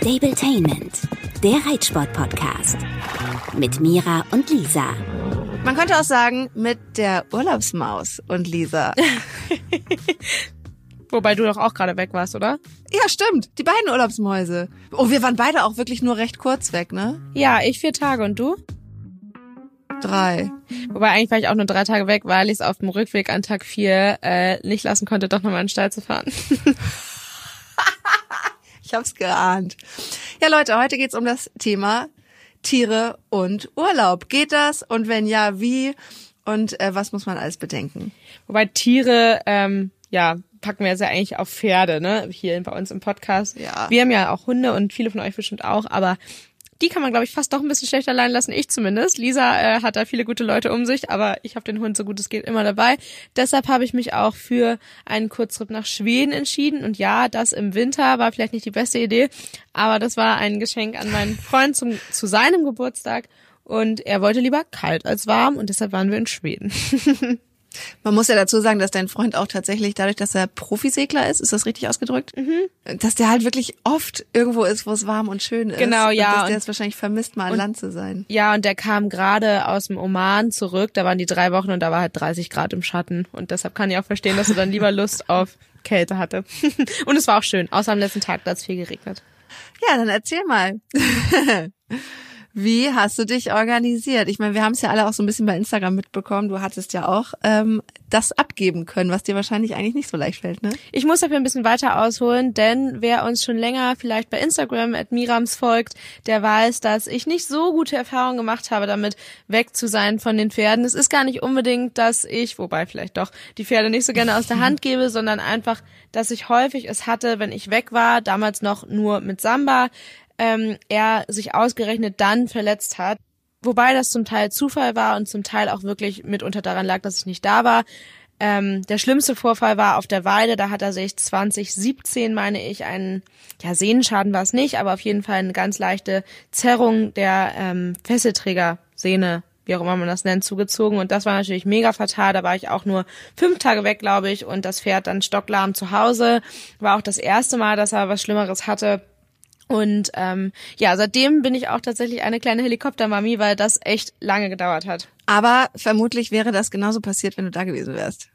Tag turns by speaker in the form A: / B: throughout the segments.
A: Stabletainment, der Reitsport-Podcast. Mit Mira und Lisa.
B: Man könnte auch sagen, mit der Urlaubsmaus und Lisa.
C: Wobei du doch auch gerade weg warst, oder?
B: Ja, stimmt. Die beiden Urlaubsmäuse. Oh, wir waren beide auch wirklich nur recht kurz weg, ne?
C: Ja, ich vier Tage und du?
B: Drei.
C: Wobei eigentlich war ich auch nur drei Tage weg, weil ich es auf dem Rückweg an Tag vier äh, nicht lassen konnte, doch nochmal in den Stall zu fahren.
B: ich hab's geahnt. Ja, Leute, heute geht's um das Thema Tiere und Urlaub. Geht das? Und wenn ja, wie? Und äh, was muss man alles bedenken?
C: Wobei Tiere, ähm, ja, packen wir ja eigentlich auf Pferde, ne? Hier bei uns im Podcast.
B: Ja.
C: Wir haben ja auch Hunde und viele von euch bestimmt auch, aber die kann man, glaube ich, fast doch ein bisschen schlechter allein lassen, ich zumindest. Lisa äh, hat da viele gute Leute um sich, aber ich habe den Hund so gut es geht immer dabei. Deshalb habe ich mich auch für einen Kurztrip nach Schweden entschieden. Und ja, das im Winter war vielleicht nicht die beste Idee, aber das war ein Geschenk an meinen Freund zum, zu seinem Geburtstag. Und er wollte lieber kalt als warm und deshalb waren wir in Schweden.
B: Man muss ja dazu sagen, dass dein Freund auch tatsächlich, dadurch, dass er Profisegler ist, ist das richtig ausgedrückt? Mhm. Dass der halt wirklich oft irgendwo ist, wo es warm und schön ist.
C: Genau, ja.
B: Und dass der es wahrscheinlich vermisst, mal an Land zu sein.
C: Ja, und der kam gerade aus dem Oman zurück, da waren die drei Wochen und da war halt 30 Grad im Schatten. Und deshalb kann ich auch verstehen, dass er dann lieber Lust auf Kälte hatte. und es war auch schön, außer am letzten Tag, da hat es viel geregnet.
B: Ja, dann erzähl mal. Wie hast du dich organisiert? Ich meine, wir haben es ja alle auch so ein bisschen bei Instagram mitbekommen. Du hattest ja auch ähm, das abgeben können, was dir wahrscheinlich eigentlich nicht so leicht fällt, ne?
C: Ich muss dafür ein bisschen weiter ausholen, denn wer uns schon länger vielleicht bei Instagram at Mirams folgt, der weiß, dass ich nicht so gute Erfahrungen gemacht habe, damit weg zu sein von den Pferden. Es ist gar nicht unbedingt, dass ich, wobei vielleicht doch, die Pferde nicht so gerne aus der Hand gebe, sondern einfach, dass ich häufig es hatte, wenn ich weg war, damals noch nur mit Samba, ähm, er sich ausgerechnet dann verletzt hat. Wobei das zum Teil Zufall war und zum Teil auch wirklich mitunter daran lag, dass ich nicht da war. Ähm, der schlimmste Vorfall war auf der Weide, da hat er sich 2017, meine ich, einen, ja, Sehnenschaden war es nicht, aber auf jeden Fall eine ganz leichte Zerrung der ähm, Fesselträgersehne, wie auch immer man das nennt, zugezogen. Und das war natürlich mega fatal. Da war ich auch nur fünf Tage weg, glaube ich, und das Pferd dann stocklahm zu Hause. War auch das erste Mal, dass er was Schlimmeres hatte. Und ähm, ja, seitdem bin ich auch tatsächlich eine kleine Helikoptermami, weil das echt lange gedauert hat.
B: Aber vermutlich wäre das genauso passiert, wenn du da gewesen wärst.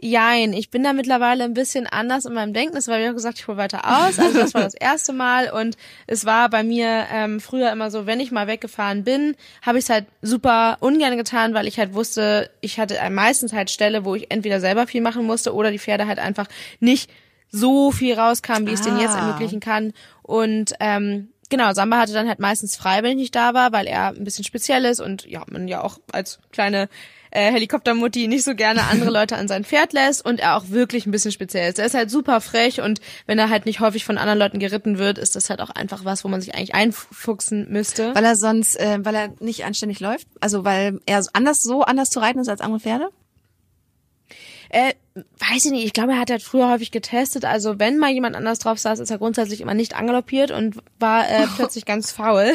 C: Jein, ich bin da mittlerweile ein bisschen anders in meinem Denken. Das war, wie auch gesagt, ich hole weiter aus. Also das war das erste Mal und es war bei mir ähm, früher immer so, wenn ich mal weggefahren bin, habe ich es halt super ungern getan, weil ich halt wusste, ich hatte meistens halt Stelle, wo ich entweder selber viel machen musste oder die Pferde halt einfach nicht so viel rauskam, wie ich es ah. denen jetzt ermöglichen kann. Und ähm, genau, Samba hatte dann halt meistens frei, wenn ich nicht da war, weil er ein bisschen speziell ist und ja, man ja auch als kleine äh, Helikoptermutti nicht so gerne andere Leute an sein Pferd lässt und er auch wirklich ein bisschen speziell ist. Er ist halt super frech und wenn er halt nicht häufig von anderen Leuten geritten wird, ist das halt auch einfach was, wo man sich eigentlich einfuchsen müsste.
B: Weil er sonst, äh, weil er nicht anständig läuft? Also weil er anders so anders zu reiten ist als andere Pferde?
C: Äh, weiß ich nicht, ich glaube, er hat halt früher häufig getestet. Also wenn mal jemand anders drauf saß, ist er grundsätzlich immer nicht angaloppiert und war äh, plötzlich ganz faul.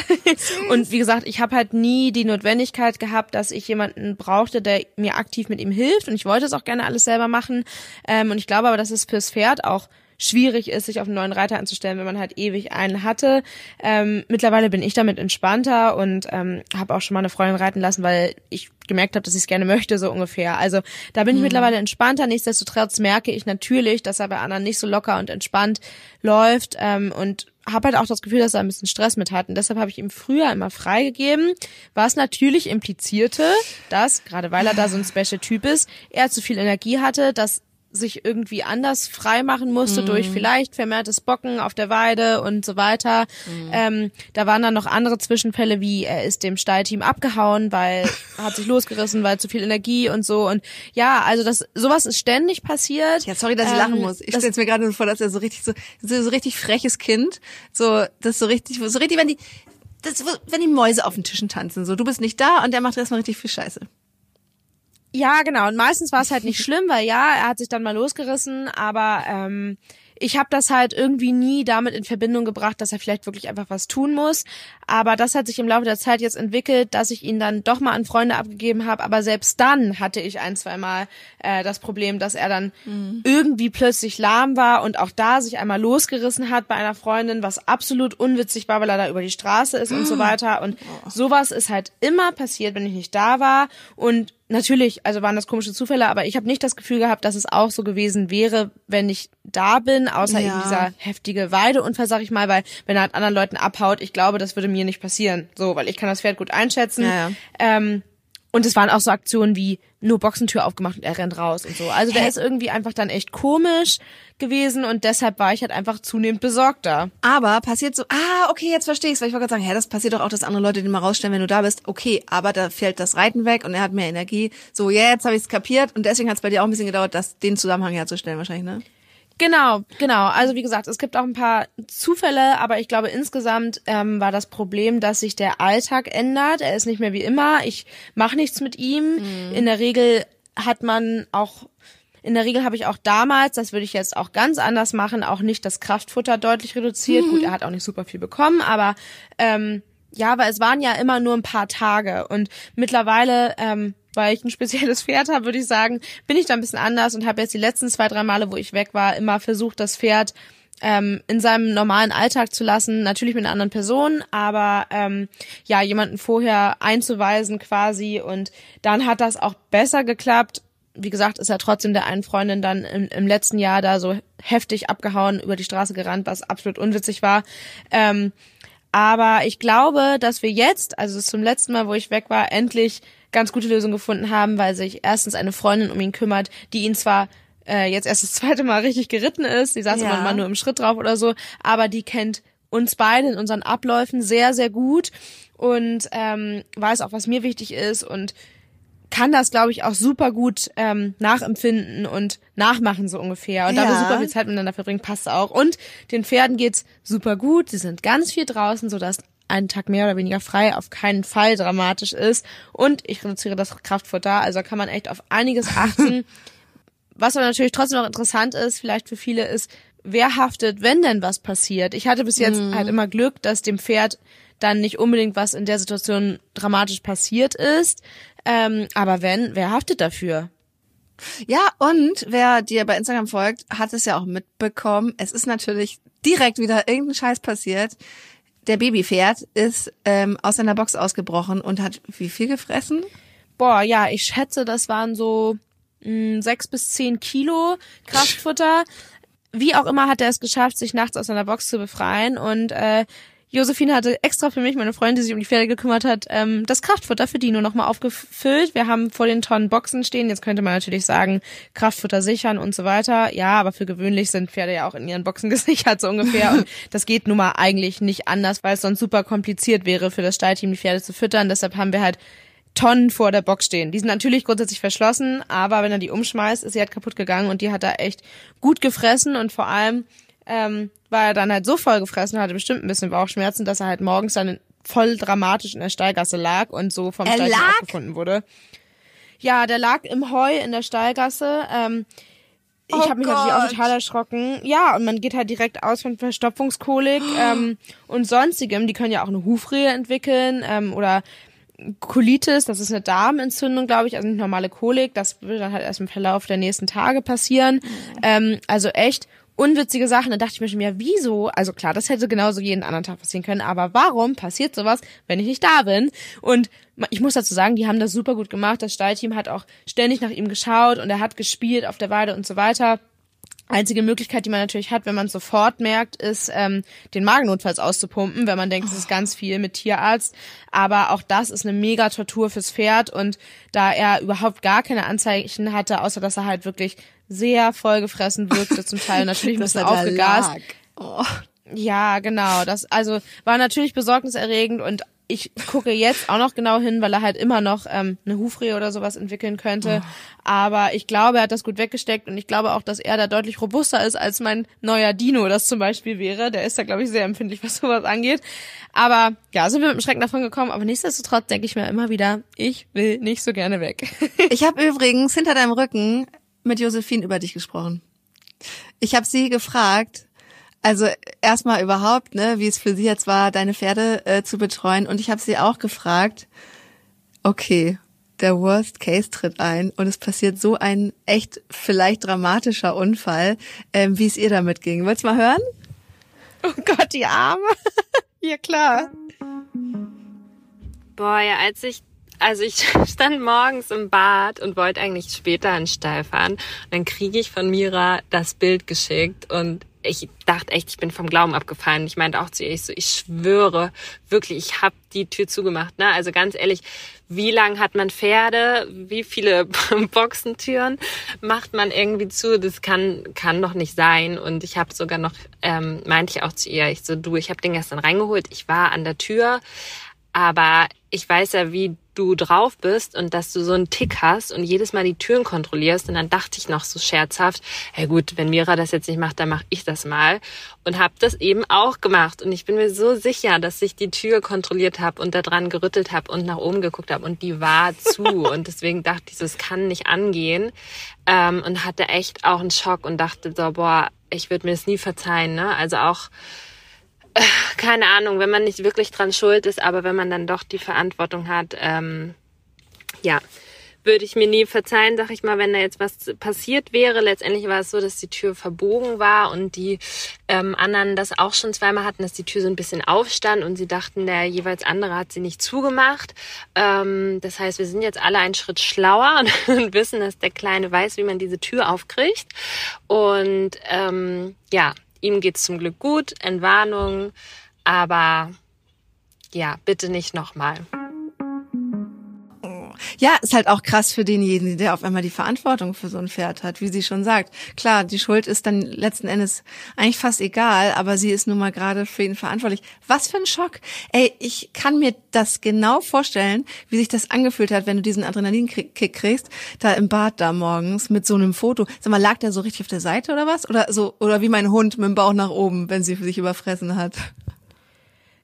C: und wie gesagt, ich habe halt nie die Notwendigkeit gehabt, dass ich jemanden brauchte, der mir aktiv mit ihm hilft. Und ich wollte es auch gerne alles selber machen. Ähm, und ich glaube aber, dass es fürs Pferd auch schwierig ist, sich auf einen neuen Reiter anzustellen, wenn man halt ewig einen hatte. Ähm, mittlerweile bin ich damit entspannter und ähm, habe auch schon mal eine Freundin reiten lassen, weil ich gemerkt habe, dass ich es gerne möchte, so ungefähr. Also da bin ich mhm. mittlerweile entspannter. Nichtsdestotrotz merke ich natürlich, dass er bei anderen nicht so locker und entspannt läuft ähm, und habe halt auch das Gefühl, dass er ein bisschen Stress mit hat. Und deshalb habe ich ihm früher immer freigegeben, was natürlich implizierte, dass, gerade weil er da so ein Special-Typ ist, er zu viel Energie hatte, dass sich irgendwie anders freimachen musste mhm. durch vielleicht vermehrtes Bocken auf der Weide und so weiter. Mhm. Ähm, da waren dann noch andere Zwischenfälle, wie er ist dem Stallteam abgehauen, weil er hat sich losgerissen, weil zu viel Energie und so. Und ja, also das sowas ist ständig passiert.
B: Ja, sorry, dass ich ähm, lachen muss. Ich stelle mir gerade vor, dass er so richtig so, so, so richtig freches Kind, so das so richtig, so richtig, wenn die das, wenn die Mäuse auf den Tischen tanzen, so du bist nicht da und der macht erstmal richtig viel Scheiße.
C: Ja, genau. Und meistens war es halt nicht schlimm, weil ja, er hat sich dann mal losgerissen, aber ähm, ich habe das halt irgendwie nie damit in Verbindung gebracht, dass er vielleicht wirklich einfach was tun muss. Aber das hat sich im Laufe der Zeit jetzt entwickelt, dass ich ihn dann doch mal an Freunde abgegeben habe. Aber selbst dann hatte ich ein, zwei Mal äh, das Problem, dass er dann mhm. irgendwie plötzlich lahm war und auch da sich einmal losgerissen hat bei einer Freundin, was absolut unwitzig war, weil er da über die Straße ist und so weiter. Und oh. sowas ist halt immer passiert, wenn ich nicht da war. Und natürlich, also waren das komische Zufälle, aber ich habe nicht das Gefühl gehabt, dass es auch so gewesen wäre, wenn ich da bin, außer ja. eben dieser heftige Weideunfall, sag ich mal, weil wenn er halt anderen Leuten abhaut, ich glaube, das würde mir nicht passieren. So, weil ich kann das Pferd gut einschätzen. Ja, ja. Ähm, und es waren auch so Aktionen wie nur Boxentür aufgemacht und er rennt raus und so. Also der ist irgendwie einfach dann echt komisch gewesen und deshalb war ich halt einfach zunehmend besorgter.
B: Aber passiert so, ah, okay, jetzt verstehe ich's, weil ich wollte gerade sagen, hä, das passiert doch auch, dass andere Leute den mal rausstellen, wenn du da bist. Okay, aber da fällt das Reiten weg und er hat mehr Energie. So, ja, jetzt habe ich's kapiert und deswegen hat's bei dir auch ein bisschen gedauert, das den Zusammenhang herzustellen wahrscheinlich, ne?
C: Genau, genau. Also wie gesagt, es gibt auch ein paar Zufälle, aber ich glaube insgesamt ähm, war das Problem, dass sich der Alltag ändert. Er ist nicht mehr wie immer. Ich mache nichts mit ihm. Mhm. In der Regel hat man auch in der Regel habe ich auch damals, das würde ich jetzt auch ganz anders machen, auch nicht das Kraftfutter deutlich reduziert. Mhm. Gut, er hat auch nicht super viel bekommen, aber ähm, ja, weil es waren ja immer nur ein paar Tage und mittlerweile ähm, weil ich ein spezielles Pferd habe, würde ich sagen, bin ich da ein bisschen anders und habe jetzt die letzten zwei, drei Male, wo ich weg war, immer versucht, das Pferd ähm, in seinem normalen Alltag zu lassen, natürlich mit einer anderen Person, aber ähm, ja, jemanden vorher einzuweisen quasi und dann hat das auch besser geklappt. Wie gesagt, ist er trotzdem der einen Freundin dann im, im letzten Jahr da so heftig abgehauen, über die Straße gerannt, was absolut unwitzig war. Ähm, aber ich glaube, dass wir jetzt, also zum letzten Mal, wo ich weg war, endlich ganz gute Lösung gefunden haben, weil sich erstens eine Freundin um ihn kümmert, die ihn zwar äh, jetzt erst das zweite Mal richtig geritten ist, die saß ja. immer mal nur im Schritt drauf oder so, aber die kennt uns beide in unseren Abläufen sehr, sehr gut und ähm, weiß auch, was mir wichtig ist und kann das, glaube ich, auch super gut ähm, nachempfinden und nachmachen, so ungefähr. Und ja. da wir super viel Zeit miteinander verbringen, passt auch. Und den Pferden geht's super gut. Sie sind ganz viel draußen, sodass einen Tag mehr oder weniger frei auf keinen Fall dramatisch ist. Und ich reduziere das Kraftfutter, also kann man echt auf einiges achten. was aber natürlich trotzdem noch interessant ist, vielleicht für viele, ist, wer haftet, wenn denn was passiert. Ich hatte bis jetzt mhm. halt immer Glück, dass dem Pferd dann nicht unbedingt was in der Situation dramatisch passiert ist. Ähm, aber wenn, wer haftet dafür?
B: Ja, und wer dir bei Instagram folgt, hat es ja auch mitbekommen. Es ist natürlich direkt wieder irgendein Scheiß passiert der Babypferd ist ähm, aus seiner Box ausgebrochen und hat wie viel gefressen?
C: Boah, ja, ich schätze, das waren so mh, mm, sechs bis zehn Kilo Kraftfutter. Wie auch immer hat er es geschafft, sich nachts aus seiner Box zu befreien und äh, Josephine hatte extra für mich, meine Freundin, die sich um die Pferde gekümmert hat, ähm, das Kraftfutter für Dino nochmal aufgefüllt. Wir haben vor den Tonnen Boxen stehen. Jetzt könnte man natürlich sagen, Kraftfutter sichern und so weiter. Ja, aber für gewöhnlich sind Pferde ja auch in ihren Boxen gesichert, so ungefähr. Und das geht nun mal eigentlich nicht anders, weil es sonst super kompliziert wäre für das Stallteam, die Pferde zu füttern. Deshalb haben wir halt Tonnen vor der Box stehen. Die sind natürlich grundsätzlich verschlossen, aber wenn er die umschmeißt, ist sie halt kaputt gegangen und die hat da echt gut gefressen und vor allem ähm, war er dann halt so voll gefressen, hatte bestimmt ein bisschen Bauchschmerzen, dass er halt morgens dann voll dramatisch in der Stallgasse lag und so vom er Stall gefunden wurde. Ja, der lag im Heu in der Stallgasse. Ähm, ich oh habe mich Gott. natürlich auch total erschrocken. Ja, und man geht halt direkt aus von Verstopfungskolik ähm, und sonstigem. Die können ja auch eine Hufrehe entwickeln ähm, oder Colitis, das ist eine Darmentzündung, glaube ich, also eine normale Kolik. Das würde dann halt erst im Verlauf der nächsten Tage passieren. Mhm. Ähm, also echt unwitzige Sachen. Da dachte ich mir schon, ja, wieso? Also klar, das hätte genauso jeden anderen Tag passieren können, aber warum passiert sowas, wenn ich nicht da bin? Und ich muss dazu sagen, die haben das super gut gemacht. Das Stallteam hat auch ständig nach ihm geschaut und er hat gespielt auf der Weide und so weiter. Einzige Möglichkeit, die man natürlich hat, wenn man sofort merkt, ist, ähm, den Magen notfalls auszupumpen, wenn man denkt, es ist ganz viel mit Tierarzt. Aber auch das ist eine mega Tortur fürs Pferd und da er überhaupt gar keine Anzeichen hatte, außer dass er halt wirklich sehr vollgefressen wirkte zum Teil, natürlich ein bisschen aufgegast. Oh. Ja, genau. Das also war natürlich besorgniserregend und ich gucke jetzt auch noch genau hin, weil er halt immer noch ähm, eine Hufrehe oder sowas entwickeln könnte. Oh. Aber ich glaube, er hat das gut weggesteckt und ich glaube auch, dass er da deutlich robuster ist als mein neuer Dino, das zum Beispiel wäre. Der ist da, glaube ich, sehr empfindlich, was sowas angeht. Aber ja, sind wir mit dem Schrecken davon gekommen. Aber nichtsdestotrotz denke ich mir immer wieder, ich will nicht so gerne weg.
B: ich habe übrigens hinter deinem Rücken mit Josephine über dich gesprochen. Ich habe sie gefragt, also erstmal überhaupt, ne, wie es für sie jetzt war, deine Pferde äh, zu betreuen. Und ich habe sie auch gefragt, okay, der Worst Case tritt ein und es passiert so ein echt vielleicht dramatischer Unfall, ähm, wie es ihr damit ging. Willst du mal hören?
C: Oh Gott, die Arme. ja klar.
D: Boah, ja, als ich also ich stand morgens im Bad und wollte eigentlich später in Stall fahren. Dann kriege ich von Mira das Bild geschickt und ich dachte echt, ich bin vom Glauben abgefallen. Ich meinte auch zu ihr, ich so, ich schwöre wirklich, ich habe die Tür zugemacht. Ne? Also ganz ehrlich, wie lang hat man Pferde? Wie viele Boxentüren macht man irgendwie zu? Das kann kann doch nicht sein. Und ich habe sogar noch, ähm, meinte ich auch zu ihr, ich so, du, ich habe den gestern reingeholt. Ich war an der Tür, aber ich weiß ja, wie du drauf bist und dass du so einen Tick hast und jedes Mal die Türen kontrollierst. Und dann dachte ich noch so scherzhaft, hey gut, wenn Mira das jetzt nicht macht, dann mache ich das mal. Und habe das eben auch gemacht. Und ich bin mir so sicher, dass ich die Tür kontrolliert habe und da dran gerüttelt habe und nach oben geguckt habe und die war zu. und deswegen dachte ich so, es kann nicht angehen. Ähm, und hatte echt auch einen Schock und dachte so, boah, ich würde mir das nie verzeihen. Ne? Also auch keine Ahnung, wenn man nicht wirklich dran schuld ist, aber wenn man dann doch die Verantwortung hat, ähm, ja, würde ich mir nie verzeihen, sag ich mal, wenn da jetzt was passiert wäre. Letztendlich war es so, dass die Tür verbogen war und die ähm, anderen das auch schon zweimal hatten, dass die Tür so ein bisschen aufstand und sie dachten, der jeweils andere hat sie nicht zugemacht. Ähm, das heißt, wir sind jetzt alle einen Schritt schlauer und wissen, dass der Kleine weiß, wie man diese Tür aufkriegt. Und ähm, ja, Ihm geht's zum Glück gut, Entwarnung, aber ja, bitte nicht nochmal.
B: Ja, ist halt auch krass für denjenigen, der auf einmal die Verantwortung für so ein Pferd hat, wie sie schon sagt. Klar, die Schuld ist dann letzten Endes eigentlich fast egal, aber sie ist nun mal gerade für ihn verantwortlich. Was für ein Schock. Ey, ich kann mir das genau vorstellen, wie sich das angefühlt hat, wenn du diesen Adrenalinkick kriegst, da im Bad da morgens mit so einem Foto. Sag mal, lag der so richtig auf der Seite oder was? Oder so, oder wie mein Hund mit dem Bauch nach oben, wenn sie sich überfressen hat?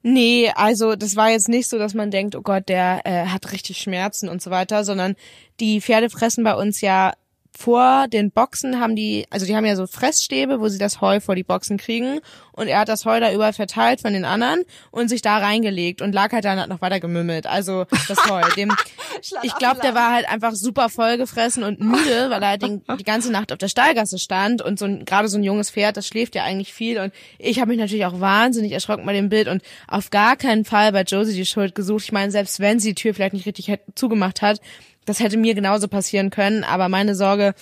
C: Nee, also das war jetzt nicht so, dass man denkt, oh Gott, der äh, hat richtig Schmerzen und so weiter, sondern die Pferde fressen bei uns ja vor den Boxen haben die, also die haben ja so Fressstäbe, wo sie das Heu vor die Boxen kriegen. Und er hat das Heu da überall verteilt von den anderen und sich da reingelegt und lag halt dann hat noch weiter gemümmelt. Also das Heu. Dem, ich glaube, der war halt einfach super vollgefressen und müde, weil er halt den, die ganze Nacht auf der Stallgasse stand und so gerade so ein junges Pferd, das schläft ja eigentlich viel. Und ich habe mich natürlich auch wahnsinnig erschrocken bei dem Bild und auf gar keinen Fall bei Josie die Schuld gesucht. Ich meine, selbst wenn sie die Tür vielleicht nicht richtig zugemacht hat, das hätte mir genauso passieren können, aber meine Sorge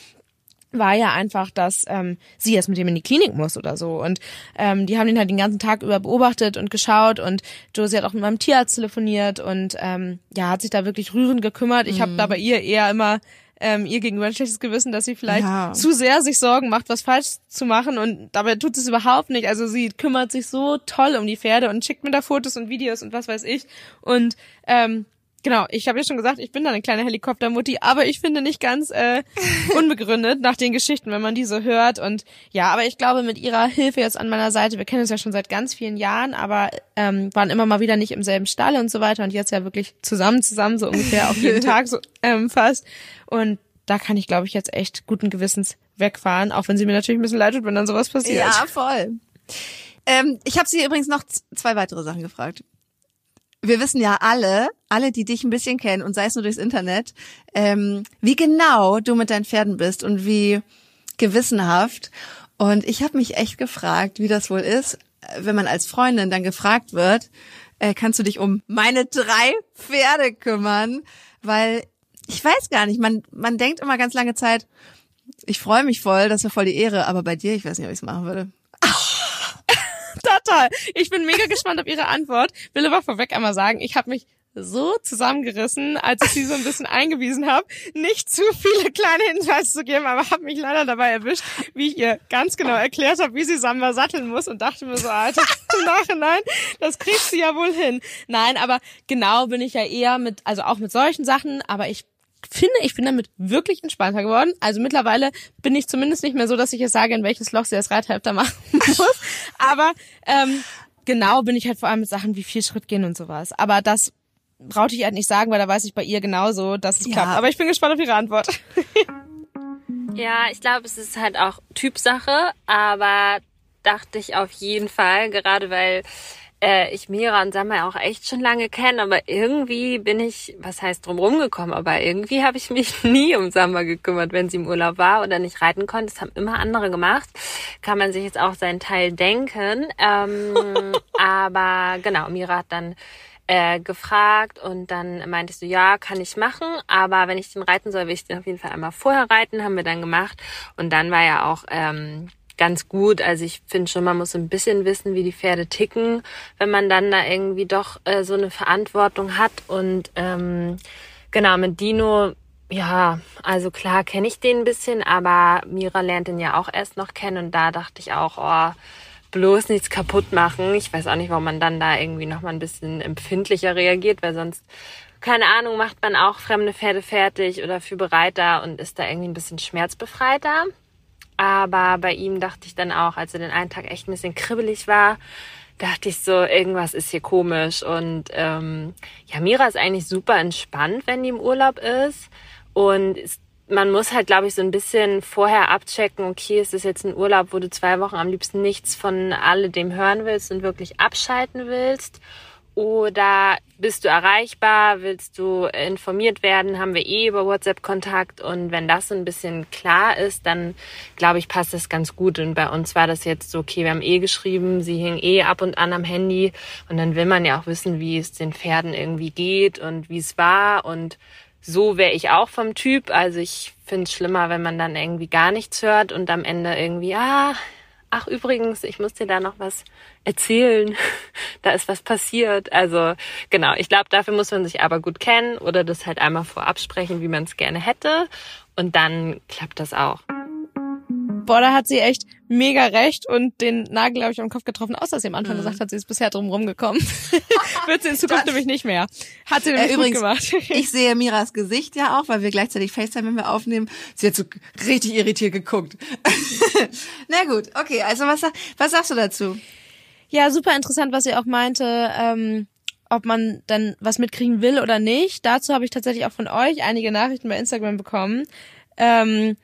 C: war ja einfach, dass ähm, sie jetzt mit ihm in die Klinik muss oder so. Und ähm, die haben ihn halt den ganzen Tag über beobachtet und geschaut und Josie hat auch mit meinem Tierarzt telefoniert und ähm, ja, hat sich da wirklich rührend gekümmert. Ich mhm. habe da bei ihr eher immer ähm, ihr gegenüber ein schlechtes Gewissen, dass sie vielleicht ja. zu sehr sich Sorgen macht, was falsch zu machen und dabei tut sie es überhaupt nicht. Also sie kümmert sich so toll um die Pferde und schickt mir da Fotos und Videos und was weiß ich. Und ähm, Genau, ich habe ja schon gesagt, ich bin da eine kleine Helikoptermutti, aber ich finde nicht ganz äh, unbegründet nach den Geschichten, wenn man die so hört. Und ja, aber ich glaube, mit ihrer Hilfe jetzt an meiner Seite, wir kennen uns ja schon seit ganz vielen Jahren, aber ähm, waren immer mal wieder nicht im selben Stall und so weiter und jetzt ja wirklich zusammen, zusammen, so ungefähr auf jeden Tag so ähm, fast. Und da kann ich, glaube ich, jetzt echt guten Gewissens wegfahren, auch wenn sie mir natürlich ein bisschen leid tut, wenn dann sowas passiert.
B: Ja, voll. Ähm, ich habe sie übrigens noch zwei weitere Sachen gefragt wir wissen ja alle, alle, die dich ein bisschen kennen und sei es nur durchs Internet, ähm, wie genau du mit deinen Pferden bist und wie gewissenhaft. Und ich habe mich echt gefragt, wie das wohl ist, wenn man als Freundin dann gefragt wird, äh, kannst du dich um meine drei Pferde kümmern? Weil ich weiß gar nicht, man, man denkt immer ganz lange Zeit, ich freue mich voll, das ist ja voll die Ehre, aber bei dir, ich weiß nicht, ob ich es machen würde.
C: Total. Ich bin mega gespannt auf Ihre Antwort. Will aber vorweg einmal sagen, ich habe mich so zusammengerissen, als ich sie so ein bisschen eingewiesen habe, nicht zu viele kleine Hinweise zu geben, aber habe mich leider dabei erwischt, wie ich ihr ganz genau erklärt habe, wie sie Samba satteln muss und dachte mir so, Alter, im Nachhinein, das kriegt sie ja wohl hin. Nein, aber genau bin ich ja eher mit, also auch mit solchen Sachen, aber ich finde, ich bin damit wirklich entspannter geworden. Also mittlerweile bin ich zumindest nicht mehr so, dass ich jetzt sage, in welches Loch sie das Reithälfter machen muss. Aber ähm, genau bin ich halt vor allem mit Sachen wie viel Schritt gehen und sowas. Aber das brauchte ich halt nicht sagen, weil da weiß ich bei ihr genauso, dass es ja. klappt. Aber ich bin gespannt auf ihre Antwort.
D: Ja, ich glaube, es ist halt auch Typsache, aber dachte ich auf jeden Fall, gerade weil äh, ich Mira und Samba auch echt schon lange kenne, aber irgendwie bin ich, was heißt drumherum gekommen, aber irgendwie habe ich mich nie um Samba gekümmert, wenn sie im Urlaub war oder nicht reiten konnte. Das haben immer andere gemacht. Kann man sich jetzt auch seinen Teil denken. Ähm, aber genau, Mira hat dann äh, gefragt und dann meinte ich so, ja, kann ich machen, aber wenn ich den reiten soll, will ich den auf jeden Fall einmal vorher reiten, haben wir dann gemacht und dann war ja auch ähm, ganz gut. Also ich finde schon, man muss ein bisschen wissen, wie die Pferde ticken, wenn man dann da irgendwie doch äh, so eine Verantwortung hat. Und ähm, genau, mit Dino, ja, also klar kenne ich den ein bisschen, aber Mira lernt den ja auch erst noch kennen und da dachte ich auch, oh, bloß nichts kaputt machen. Ich weiß auch nicht, warum man dann da irgendwie noch mal ein bisschen empfindlicher reagiert, weil sonst keine Ahnung, macht man auch fremde Pferde fertig oder für bereiter und ist da irgendwie ein bisschen schmerzbefreiter. Aber bei ihm dachte ich dann auch, als er den einen Tag echt ein bisschen kribbelig war, dachte ich so, irgendwas ist hier komisch. Und ähm, ja, Mira ist eigentlich super entspannt, wenn die im Urlaub ist. Und ist, man muss halt, glaube ich, so ein bisschen vorher abchecken, okay, ist das jetzt ein Urlaub, wo du zwei Wochen am liebsten nichts von alledem hören willst und wirklich abschalten willst? Oder bist du erreichbar? Willst du informiert werden? Haben wir eh über WhatsApp Kontakt? Und wenn das so ein bisschen klar ist, dann glaube ich, passt das ganz gut. Und bei uns war das jetzt so, okay, wir haben eh geschrieben, sie hing eh ab und an am Handy. Und dann will man ja auch wissen, wie es den Pferden irgendwie geht und wie es war. Und so wäre ich auch vom Typ. Also ich finde es schlimmer, wenn man dann irgendwie gar nichts hört und am Ende irgendwie, ah, ach übrigens, ich muss dir da noch was erzählen, da ist was passiert. Also genau, ich glaube, dafür muss man sich aber gut kennen oder das halt einmal vorab sprechen, wie man es gerne hätte. Und dann klappt das auch.
C: Boah, da hat sie echt mega recht und den Nagel, glaube ich, am Kopf getroffen, außer dass sie am Anfang mhm. gesagt hat, sie ist bisher drum rumgekommen. Wird sie in Zukunft nämlich nicht mehr. Hat sie nämlich äh, übrigens, gemacht.
B: ich sehe Miras Gesicht ja auch, weil wir gleichzeitig FaceTime, wenn wir aufnehmen. Sie hat so richtig irritiert geguckt. Na gut, okay, also was, was sagst du dazu?
C: Ja, super interessant, was sie auch meinte. Ähm, ob man dann was mitkriegen will oder nicht. Dazu habe ich tatsächlich auch von euch einige Nachrichten bei Instagram bekommen. Ähm,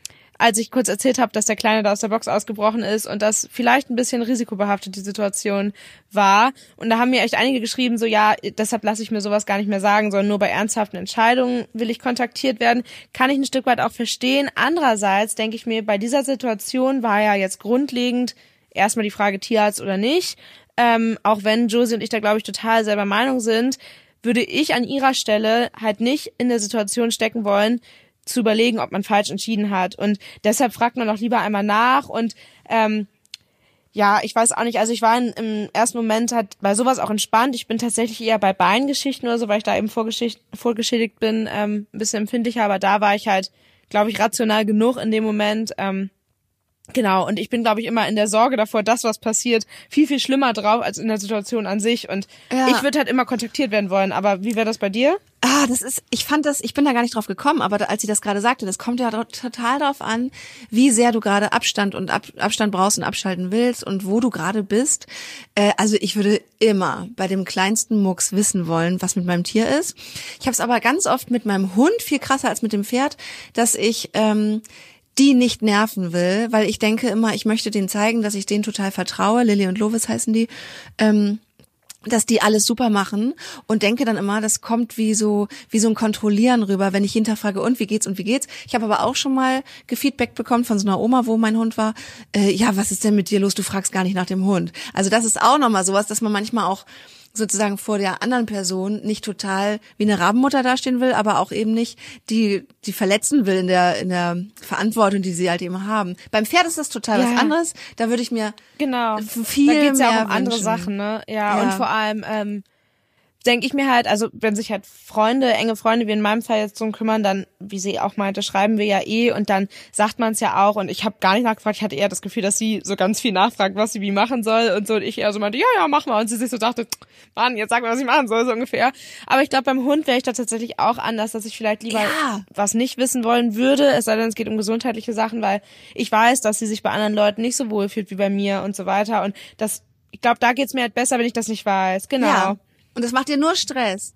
C: als ich kurz erzählt habe, dass der Kleine da aus der Box ausgebrochen ist und das vielleicht ein bisschen risikobehaftet die Situation war. Und da haben mir echt einige geschrieben, so ja, deshalb lasse ich mir sowas gar nicht mehr sagen, sondern nur bei ernsthaften Entscheidungen will ich kontaktiert werden. Kann ich ein Stück weit auch verstehen. Andererseits denke ich mir, bei dieser Situation war ja jetzt grundlegend erstmal die Frage Tierarzt oder nicht. Ähm, auch wenn Josie und ich da, glaube ich, total selber Meinung sind, würde ich an ihrer Stelle halt nicht in der Situation stecken wollen, zu überlegen, ob man falsch entschieden hat. Und deshalb fragt man doch lieber einmal nach und ähm, ja, ich weiß auch nicht, also ich war in, im ersten Moment halt bei sowas auch entspannt. Ich bin tatsächlich eher bei Beingeschichten oder so, weil ich da eben vorgeschädigt bin, ähm, ein bisschen empfindlicher, aber da war ich halt, glaube ich, rational genug in dem Moment. Ähm, Genau, und ich bin, glaube ich, immer in der Sorge davor, dass was passiert, viel, viel schlimmer drauf als in der Situation an sich. Und ja. ich würde halt immer kontaktiert werden wollen. Aber wie wäre das bei dir?
B: Ah, das ist, ich fand das, ich bin da gar nicht drauf gekommen, aber als sie das gerade sagte, das kommt ja total darauf an, wie sehr du gerade Abstand und Ab, Abstand brauchst und abschalten willst und wo du gerade bist. Äh, also ich würde immer bei dem kleinsten Mucks wissen wollen, was mit meinem Tier ist. Ich habe es aber ganz oft mit meinem Hund viel krasser als mit dem Pferd, dass ich ähm, die nicht nerven will, weil ich denke immer, ich möchte denen zeigen, dass ich denen total vertraue. Lilly und Lovis heißen die. Ähm, dass die alles super machen und denke dann immer, das kommt wie so wie so ein Kontrollieren rüber, wenn ich hinterfrage und wie geht's und wie geht's. Ich habe aber auch schon mal Gefeedback bekommen von so einer Oma, wo mein Hund war. Äh, ja, was ist denn mit dir los? Du fragst gar nicht nach dem Hund. Also das ist auch nochmal sowas, dass man manchmal auch sozusagen vor der anderen Person nicht total wie eine Rabenmutter dastehen will, aber auch eben nicht die, die verletzen will in der, in der Verantwortung, die sie halt eben haben. Beim Pferd ist das total ja. was anderes. Da würde ich mir genau. viel da geht's mehr ja auch um
C: andere Sachen, ne? Ja, ja, und vor allem, ähm, denke ich mir halt, also wenn sich halt Freunde, enge Freunde wie in meinem Fall jetzt drum kümmern, dann, wie sie auch meinte, schreiben wir ja eh und dann sagt man es ja auch und ich habe gar nicht nachgefragt, ich hatte eher das Gefühl, dass sie so ganz viel nachfragt, was sie wie machen soll und so und ich eher so meinte, ja, ja, mach mal und sie sich so dachte, Mann, jetzt sag mal, was ich machen soll, so ungefähr. Aber ich glaube, beim Hund wäre ich da tatsächlich auch anders, dass ich vielleicht lieber ja. was nicht wissen wollen würde, es sei denn, es geht um gesundheitliche Sachen, weil ich weiß, dass sie sich bei anderen Leuten nicht so wohl fühlt wie bei mir und so weiter und das ich glaube, da geht's mir halt besser, wenn ich das nicht weiß. Genau. Ja.
B: Und das macht dir nur Stress.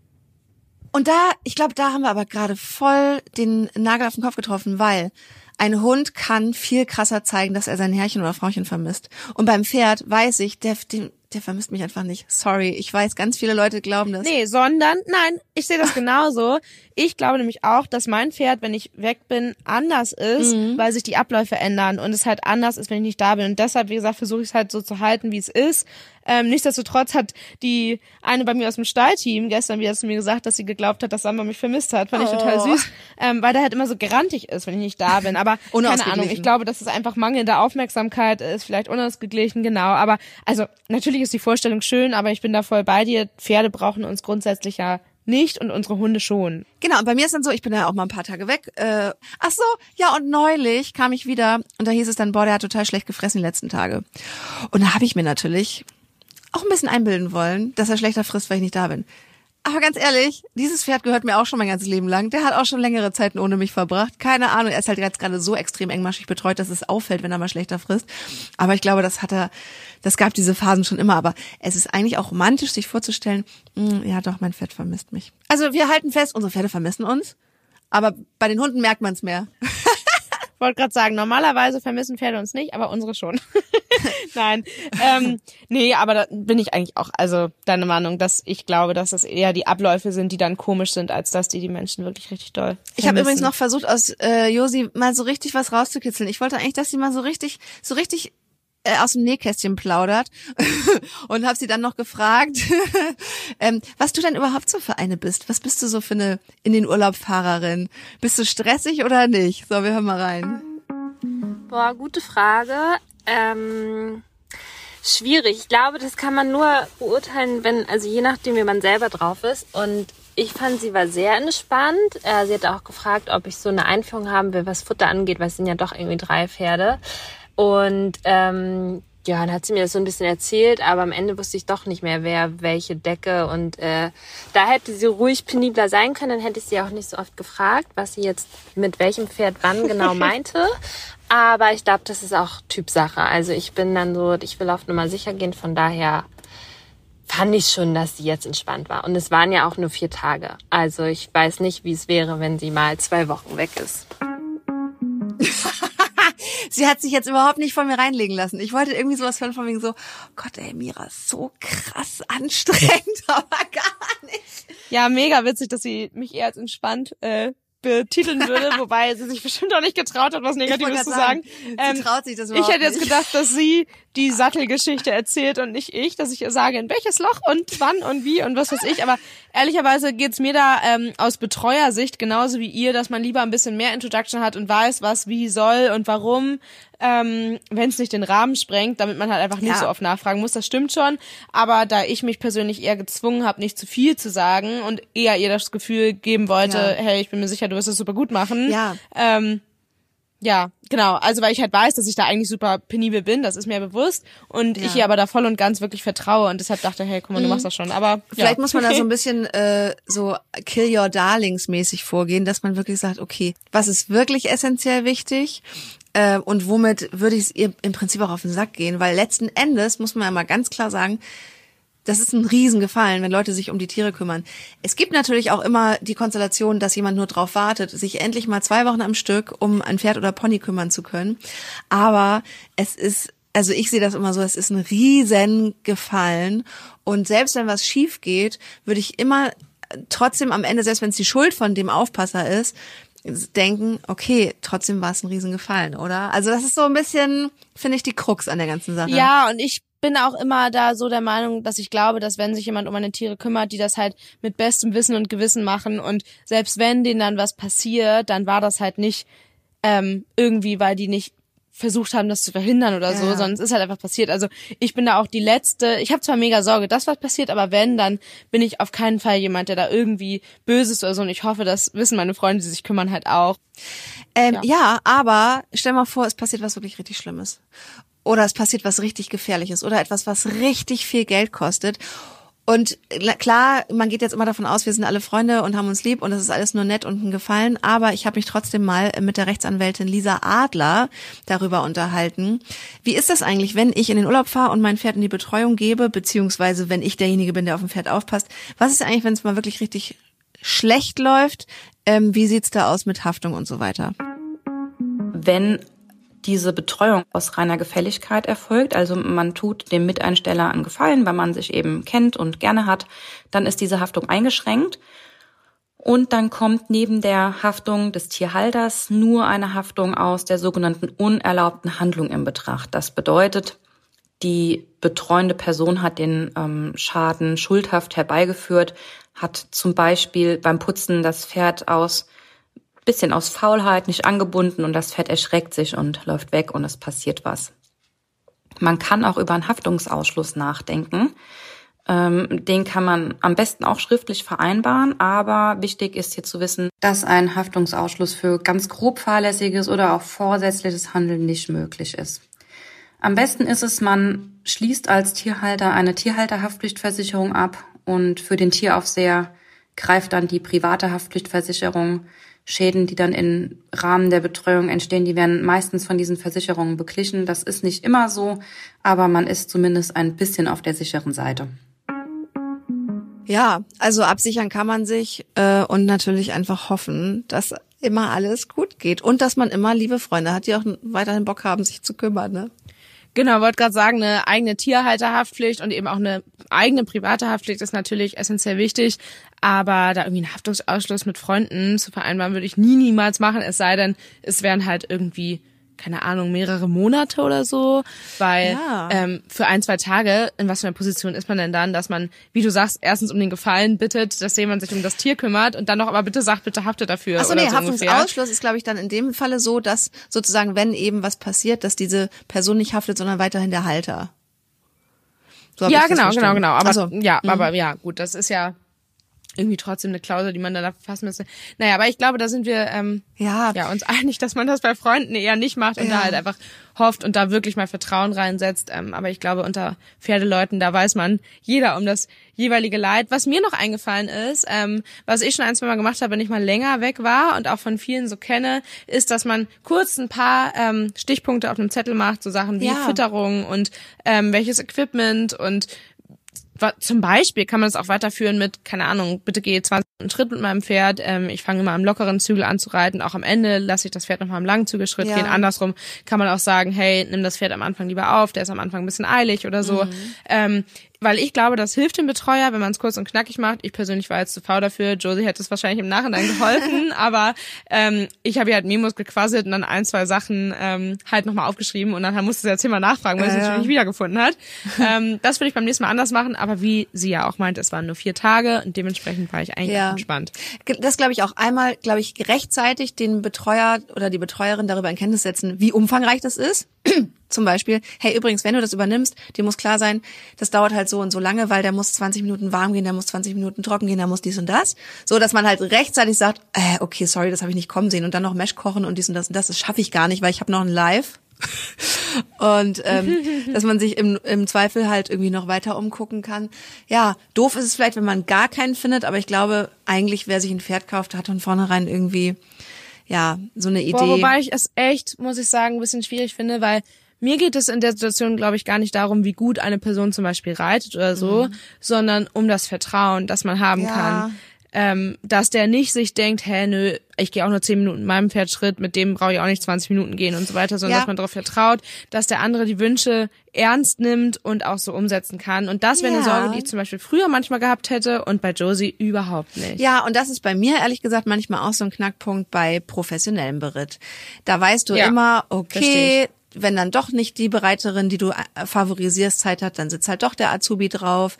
B: Und da, ich glaube, da haben wir aber gerade voll den Nagel auf den Kopf getroffen, weil ein Hund kann viel krasser zeigen, dass er sein Herrchen oder Frauchen vermisst. Und beim Pferd weiß ich, der, der, der vermisst mich einfach nicht. Sorry, ich weiß, ganz viele Leute glauben das.
C: Nee, sondern, nein, ich sehe das genauso. Ich glaube nämlich auch, dass mein Pferd, wenn ich weg bin, anders ist,
B: Mhm.
C: weil sich die Abläufe ändern und es halt anders ist, wenn ich nicht da bin. Und deshalb, wie gesagt, versuche ich es halt so zu halten, wie es ist. Ähm, nichtsdestotrotz hat die eine bei mir aus dem Stallteam gestern wieder zu mir gesagt, dass sie geglaubt hat, dass Samba mich vermisst hat. Fand ich total
B: Oh.
C: süß, ähm, weil der halt immer so grantig ist, wenn ich nicht da bin. Aber keine. Ahnung, ich glaube, dass es einfach mangelnde Aufmerksamkeit ist, vielleicht unausgeglichen, genau. Aber also natürlich ist die Vorstellung schön, aber ich bin da voll bei dir. Pferde brauchen uns grundsätzlich ja nicht und unsere Hunde schon.
B: Genau, und bei mir ist dann so, ich bin ja auch mal ein paar Tage weg. Äh, ach so, ja, und neulich kam ich wieder und da hieß es dann, boah, der hat total schlecht gefressen die letzten Tage. Und da habe ich mir natürlich auch ein bisschen einbilden wollen, dass er schlechter frisst, weil ich nicht da bin. Aber ganz ehrlich, dieses Pferd gehört mir auch schon mein ganzes Leben lang. Der hat auch schon längere Zeiten ohne mich verbracht. Keine Ahnung, er ist halt jetzt gerade so extrem engmaschig betreut, dass es auffällt, wenn er mal schlechter frisst. Aber ich glaube, das hat er, das gab diese Phasen schon immer. Aber es ist eigentlich auch romantisch, sich vorzustellen, "Hm, ja doch, mein Pferd vermisst mich. Also wir halten fest, unsere Pferde vermissen uns. Aber bei den Hunden merkt man es mehr.
C: Ich wollte gerade sagen, normalerweise vermissen Pferde uns nicht, aber unsere schon. Nein. Ähm, nee, aber da bin ich eigentlich auch, also deine Meinung, dass ich glaube, dass es eher die Abläufe sind, die dann komisch sind, als dass die die Menschen wirklich richtig doll
B: Ich habe
C: vermissen.
B: übrigens noch versucht, aus äh, Josi mal so richtig was rauszukitzeln. Ich wollte eigentlich, dass sie mal so richtig, so richtig äh, aus dem Nähkästchen plaudert und habe sie dann noch gefragt, ähm, was du denn überhaupt so für eine bist. Was bist du so für eine in den Urlaub? Bist du stressig oder nicht? So, wir hören mal rein.
D: Boah, gute Frage. Ähm, schwierig. Ich glaube, das kann man nur beurteilen, wenn, also je nachdem, wie man selber drauf ist. Und ich fand, sie war sehr entspannt. Äh, sie hat auch gefragt, ob ich so eine Einführung haben will, was Futter angeht, weil es sind ja doch irgendwie drei Pferde. Und ähm, ja, dann hat sie mir das so ein bisschen erzählt, aber am Ende wusste ich doch nicht mehr, wer welche Decke. Und äh, da hätte sie ruhig penibler sein können, dann hätte ich sie auch nicht so oft gefragt, was sie jetzt mit welchem Pferd wann genau meinte. Aber ich glaube, das ist auch Typsache. Also ich bin dann so, ich will auf Nummer sicher gehen, von daher fand ich schon, dass sie jetzt entspannt war. Und es waren ja auch nur vier Tage. Also ich weiß nicht, wie es wäre, wenn sie mal zwei Wochen weg ist.
B: Sie hat sich jetzt überhaupt nicht von mir reinlegen lassen. Ich wollte irgendwie sowas hören von wegen so, Gott ey, Mira, so krass anstrengend, aber gar nicht.
C: Ja, mega witzig, dass sie mich eher als entspannt äh, betiteln würde, wobei sie sich bestimmt auch nicht getraut hat, was Negatives zu sagen.
B: sagen, sie traut sich das
C: Ich hätte jetzt
B: nicht.
C: gedacht, dass sie die Sattelgeschichte erzählt und nicht ich, dass ich ihr sage, in welches Loch und wann und wie und was weiß ich. Aber ehrlicherweise geht's mir da ähm, aus Betreuersicht genauso wie ihr, dass man lieber ein bisschen mehr Introduction hat und weiß, was wie soll und warum, ähm, wenn es nicht den Rahmen sprengt, damit man halt einfach nicht
B: Ja.
C: so oft nachfragen muss. Das stimmt schon. Aber da ich mich persönlich eher gezwungen habe, nicht zu viel zu sagen und eher ihr das Gefühl geben wollte,
B: Ja.
C: hey, ich bin mir sicher, du wirst es super gut machen.
B: Ja.
C: Ähm, ja, genau. Also weil ich halt weiß, dass ich da eigentlich super penibel bin, das ist mir bewusst. Und ich ihr aber da voll und ganz wirklich vertraue und deshalb dachte, hey, guck mal, du machst das schon. Aber
B: Vielleicht
C: ja.
B: muss man da so ein bisschen äh, so Kill Your Darlings mäßig vorgehen, dass man wirklich sagt, okay, was ist wirklich essentiell wichtig äh, und womit würde ich es ihr im Prinzip auch auf den Sack gehen, weil letzten Endes muss man ja mal ganz klar sagen, das ist ein Riesengefallen, wenn Leute sich um die Tiere kümmern. Es gibt natürlich auch immer die Konstellation, dass jemand nur drauf wartet, sich endlich mal zwei Wochen am Stück um ein Pferd oder Pony kümmern zu können. Aber es ist, also ich sehe das immer so, es ist ein Riesengefallen. Und selbst wenn was schief geht, würde ich immer trotzdem am Ende, selbst wenn es die Schuld von dem Aufpasser ist, denken, okay, trotzdem war es ein Riesengefallen, oder? Also das ist so ein bisschen, finde ich, die Krux an der ganzen Sache.
C: Ja, und ich bin auch immer da so der Meinung, dass ich glaube, dass wenn sich jemand um eine Tiere kümmert, die das halt mit bestem Wissen und Gewissen machen und selbst wenn denen dann was passiert, dann war das halt nicht ähm, irgendwie, weil die nicht versucht haben, das zu verhindern oder so,
B: Ja.
C: sondern es ist halt einfach passiert. Also ich bin da auch die Letzte. Ich habe zwar mega Sorge, dass was passiert, aber wenn, dann bin ich auf keinen Fall jemand, der da irgendwie böse ist oder so. Und ich hoffe, das wissen meine Freunde, die sich kümmern, halt auch.
B: Ähm,
C: Ja.
B: ja. aber stell mal vor, es passiert was wirklich richtig Schlimmes. Oder es passiert was richtig Gefährliches oder etwas, was richtig viel Geld kostet. Und la- klar, man geht jetzt immer davon aus, wir sind alle Freunde und haben uns lieb und das ist alles nur nett und ein Gefallen. Aber ich habe mich trotzdem mal mit der Rechtsanwältin Lisa Adler darüber unterhalten. Wie ist das eigentlich, wenn ich in den Urlaub fahre und mein Pferd in die Betreuung gebe, beziehungsweise wenn ich derjenige bin, der auf dem Pferd aufpasst? Was ist eigentlich, wenn es mal wirklich richtig schlecht läuft? Ähm, wie sieht's da aus mit Haftung und so weiter?
E: wenn diese Betreuung aus reiner Gefälligkeit erfolgt, also man tut dem Miteinsteller einen Gefallen, weil man sich eben kennt und gerne hat, dann ist diese Haftung eingeschränkt. Und dann kommt neben der Haftung des Tierhalters nur eine Haftung aus der sogenannten unerlaubten Handlung in Betracht. Das bedeutet, die betreuende Person hat den ähm, Schaden schuldhaft herbeigeführt, hat zum Beispiel beim Putzen das Pferd aus bisschen aus Faulheit nicht angebunden und das Pferd erschreckt sich und läuft weg und es passiert was. Man kann auch über einen Haftungsausschluss nachdenken. Ähm, den kann man am besten auch schriftlich vereinbaren, aber wichtig ist hier zu wissen, dass ein Haftungsausschluss für ganz grob fahrlässiges oder auch vorsätzliches Handeln nicht möglich ist. Am besten ist es, man schließt als Tierhalter eine Tierhalterhaftpflichtversicherung ab und für den Tieraufseher greift dann die private Haftpflichtversicherung. Schäden, die dann im Rahmen der Betreuung entstehen, die werden meistens von diesen Versicherungen beglichen. Das ist nicht immer so, aber man ist zumindest ein bisschen auf der sicheren Seite.
B: Ja, also absichern kann man sich äh, und natürlich einfach hoffen, dass immer alles gut geht und dass man immer liebe Freunde hat, die auch weiterhin Bock haben, sich zu kümmern. Ne?
C: Genau, wollte gerade sagen, eine eigene Tierhalterhaftpflicht und eben auch eine eigene private Haftpflicht ist natürlich essentiell wichtig. Aber da irgendwie einen Haftungsausschluss mit Freunden zu vereinbaren, würde ich nie, niemals machen. Es sei denn, es wären halt irgendwie keine Ahnung, mehrere Monate oder so, weil ja. ähm, für ein, zwei Tage, in was für einer Position ist man denn dann, dass man, wie du sagst, erstens um den Gefallen bittet, dass jemand sich um das Tier kümmert und dann noch aber bitte sagt, bitte hafte dafür.
B: Achso, nee,
C: so
B: Haftungsausschluss ist, glaube ich, dann in dem Falle so, dass sozusagen, wenn eben was passiert, dass diese Person nicht haftet, sondern weiterhin der Halter.
C: So ja, genau, genau, genau. Aber so. ja, mhm. aber ja, gut, das ist ja irgendwie trotzdem eine Klausel, die man da fassen müsste. Naja, aber ich glaube, da sind wir ähm, ja. ja uns einig, dass man das bei Freunden eher nicht macht und ja. da halt einfach hofft und da wirklich mal Vertrauen reinsetzt. Ähm, aber ich glaube, unter Pferdeleuten, da weiß man jeder um das jeweilige Leid. Was mir noch eingefallen ist, ähm, was ich schon ein, zwei Mal gemacht habe, wenn ich mal länger weg war und auch von vielen so kenne, ist, dass man kurz ein paar ähm, Stichpunkte auf einem Zettel macht, so Sachen wie ja. Fütterung und ähm, welches Equipment und zum Beispiel kann man es auch weiterführen mit, keine Ahnung, bitte gehe 20 Minuten Schritt mit meinem Pferd, ähm, ich fange immer am lockeren Zügel an zu reiten, auch am Ende lasse ich das Pferd nochmal am langen Zügelschritt ja. gehen. Andersrum kann man auch sagen, hey, nimm das Pferd am Anfang lieber auf, der ist am Anfang ein bisschen eilig oder so. Mhm. Ähm, weil ich glaube, das hilft dem Betreuer, wenn man es kurz und knackig macht. Ich persönlich war jetzt zu faul dafür. Josie hätte es wahrscheinlich im Nachhinein geholfen, aber ähm, ich habe ihr halt Memos gequasselt und dann ein, zwei Sachen ähm, halt nochmal aufgeschrieben und dann musste sie jetzt immer nachfragen, weil ja, sie es natürlich nicht wiedergefunden hat. ähm, das würde ich beim nächsten Mal anders machen, aber wie sie ja auch meint, es waren nur vier Tage und dementsprechend war ich eigentlich ja. Entspannt.
B: Das glaube ich auch einmal, glaube ich, rechtzeitig den Betreuer oder die Betreuerin darüber in Kenntnis setzen, wie umfangreich das ist. Zum Beispiel, hey, übrigens, wenn du das übernimmst, dir muss klar sein, das dauert halt so und so lange, weil der muss 20 Minuten warm gehen, der muss 20 Minuten trocken gehen, der muss dies und das. So, dass man halt rechtzeitig sagt, äh, okay, sorry, das habe ich nicht kommen sehen und dann noch Mesh kochen und dies und das und das, das schaffe ich gar nicht, weil ich habe noch ein Live. und ähm, dass man sich im, im Zweifel halt irgendwie noch weiter umgucken kann. Ja, doof ist es vielleicht, wenn man gar keinen findet, aber ich glaube, eigentlich, wer sich ein Pferd kauft, hat von vornherein irgendwie ja so eine Idee. Boah,
C: wobei ich es echt, muss ich sagen, ein bisschen schwierig finde, weil mir geht es in der Situation, glaube ich, gar nicht darum, wie gut eine Person zum Beispiel reitet oder so, mhm. sondern um das Vertrauen, das man haben ja. kann. Ähm, dass der nicht sich denkt, hä, nö, ich gehe auch nur zehn Minuten meinem Pferd Schritt, mit dem brauche ich auch nicht 20 Minuten gehen und so weiter, sondern ja. dass man darauf vertraut, dass der andere die Wünsche ernst nimmt und auch so umsetzen kann. Und das wäre ja. eine Sorge, die ich zum Beispiel früher manchmal gehabt hätte und bei Josie überhaupt nicht.
B: Ja, und das ist bei mir ehrlich gesagt manchmal auch so ein Knackpunkt bei professionellem Beritt. Da weißt du ja. immer, okay, wenn dann doch nicht die Bereiterin, die du äh, favorisierst, Zeit hat, dann sitzt halt doch der Azubi drauf.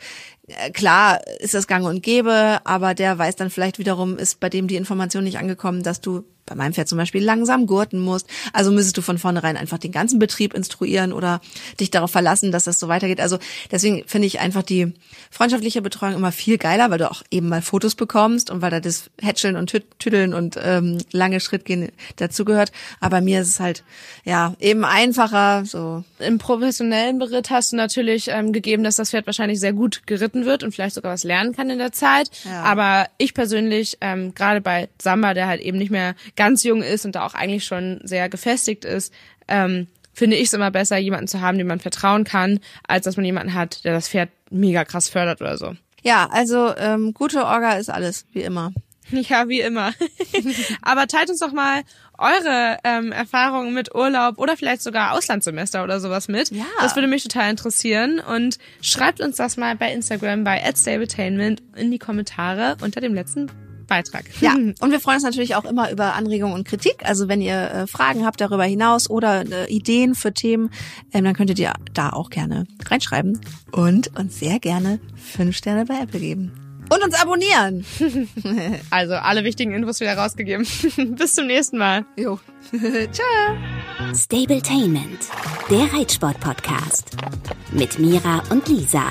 B: Äh, klar ist das gang und gäbe, aber der weiß dann vielleicht wiederum, ist bei dem die Information nicht angekommen, dass du bei meinem Pferd zum Beispiel langsam gurten musst. Also müsstest du von vornherein einfach den ganzen Betrieb instruieren oder dich darauf verlassen, dass das so weitergeht. Also deswegen finde ich einfach die freundschaftliche Betreuung immer viel geiler, weil du auch eben mal Fotos bekommst und weil da das Hätscheln und Tüddeln und ähm, lange Schrittgehen dazugehört. Aber mir ist es halt ja eben einfacher. So
C: im professionellen Beritt hast du natürlich ähm, gegeben, dass das Pferd wahrscheinlich sehr gut geritten wird und vielleicht sogar was lernen kann in der Zeit. Ja. Aber ich persönlich ähm, gerade bei Samba, der halt eben nicht mehr ganz jung ist und da auch eigentlich schon sehr gefestigt ist, ähm, finde ich es immer besser, jemanden zu haben, dem man vertrauen kann, als dass man jemanden hat, der das Pferd mega krass fördert oder so.
B: Ja, also ähm, gute Orga ist alles, wie immer.
C: Ja, wie immer. Aber teilt uns doch mal eure ähm, Erfahrungen mit Urlaub oder vielleicht sogar Auslandssemester oder sowas mit.
B: Ja.
C: Das würde mich total interessieren. Und schreibt uns das mal bei Instagram bei @stabletainment in die Kommentare unter dem letzten Beitrag.
B: Ja, und wir freuen uns natürlich auch immer über Anregungen und Kritik. Also wenn ihr äh, Fragen habt darüber hinaus oder äh, Ideen für Themen, ähm, dann könntet ihr da auch gerne reinschreiben und uns sehr gerne fünf Sterne bei Apple geben. Und uns abonnieren.
C: Also alle wichtigen Infos wieder rausgegeben. Bis zum nächsten Mal.
B: Jo. Ciao.
A: Stabletainment, der Reitsport-Podcast. Mit Mira und Lisa.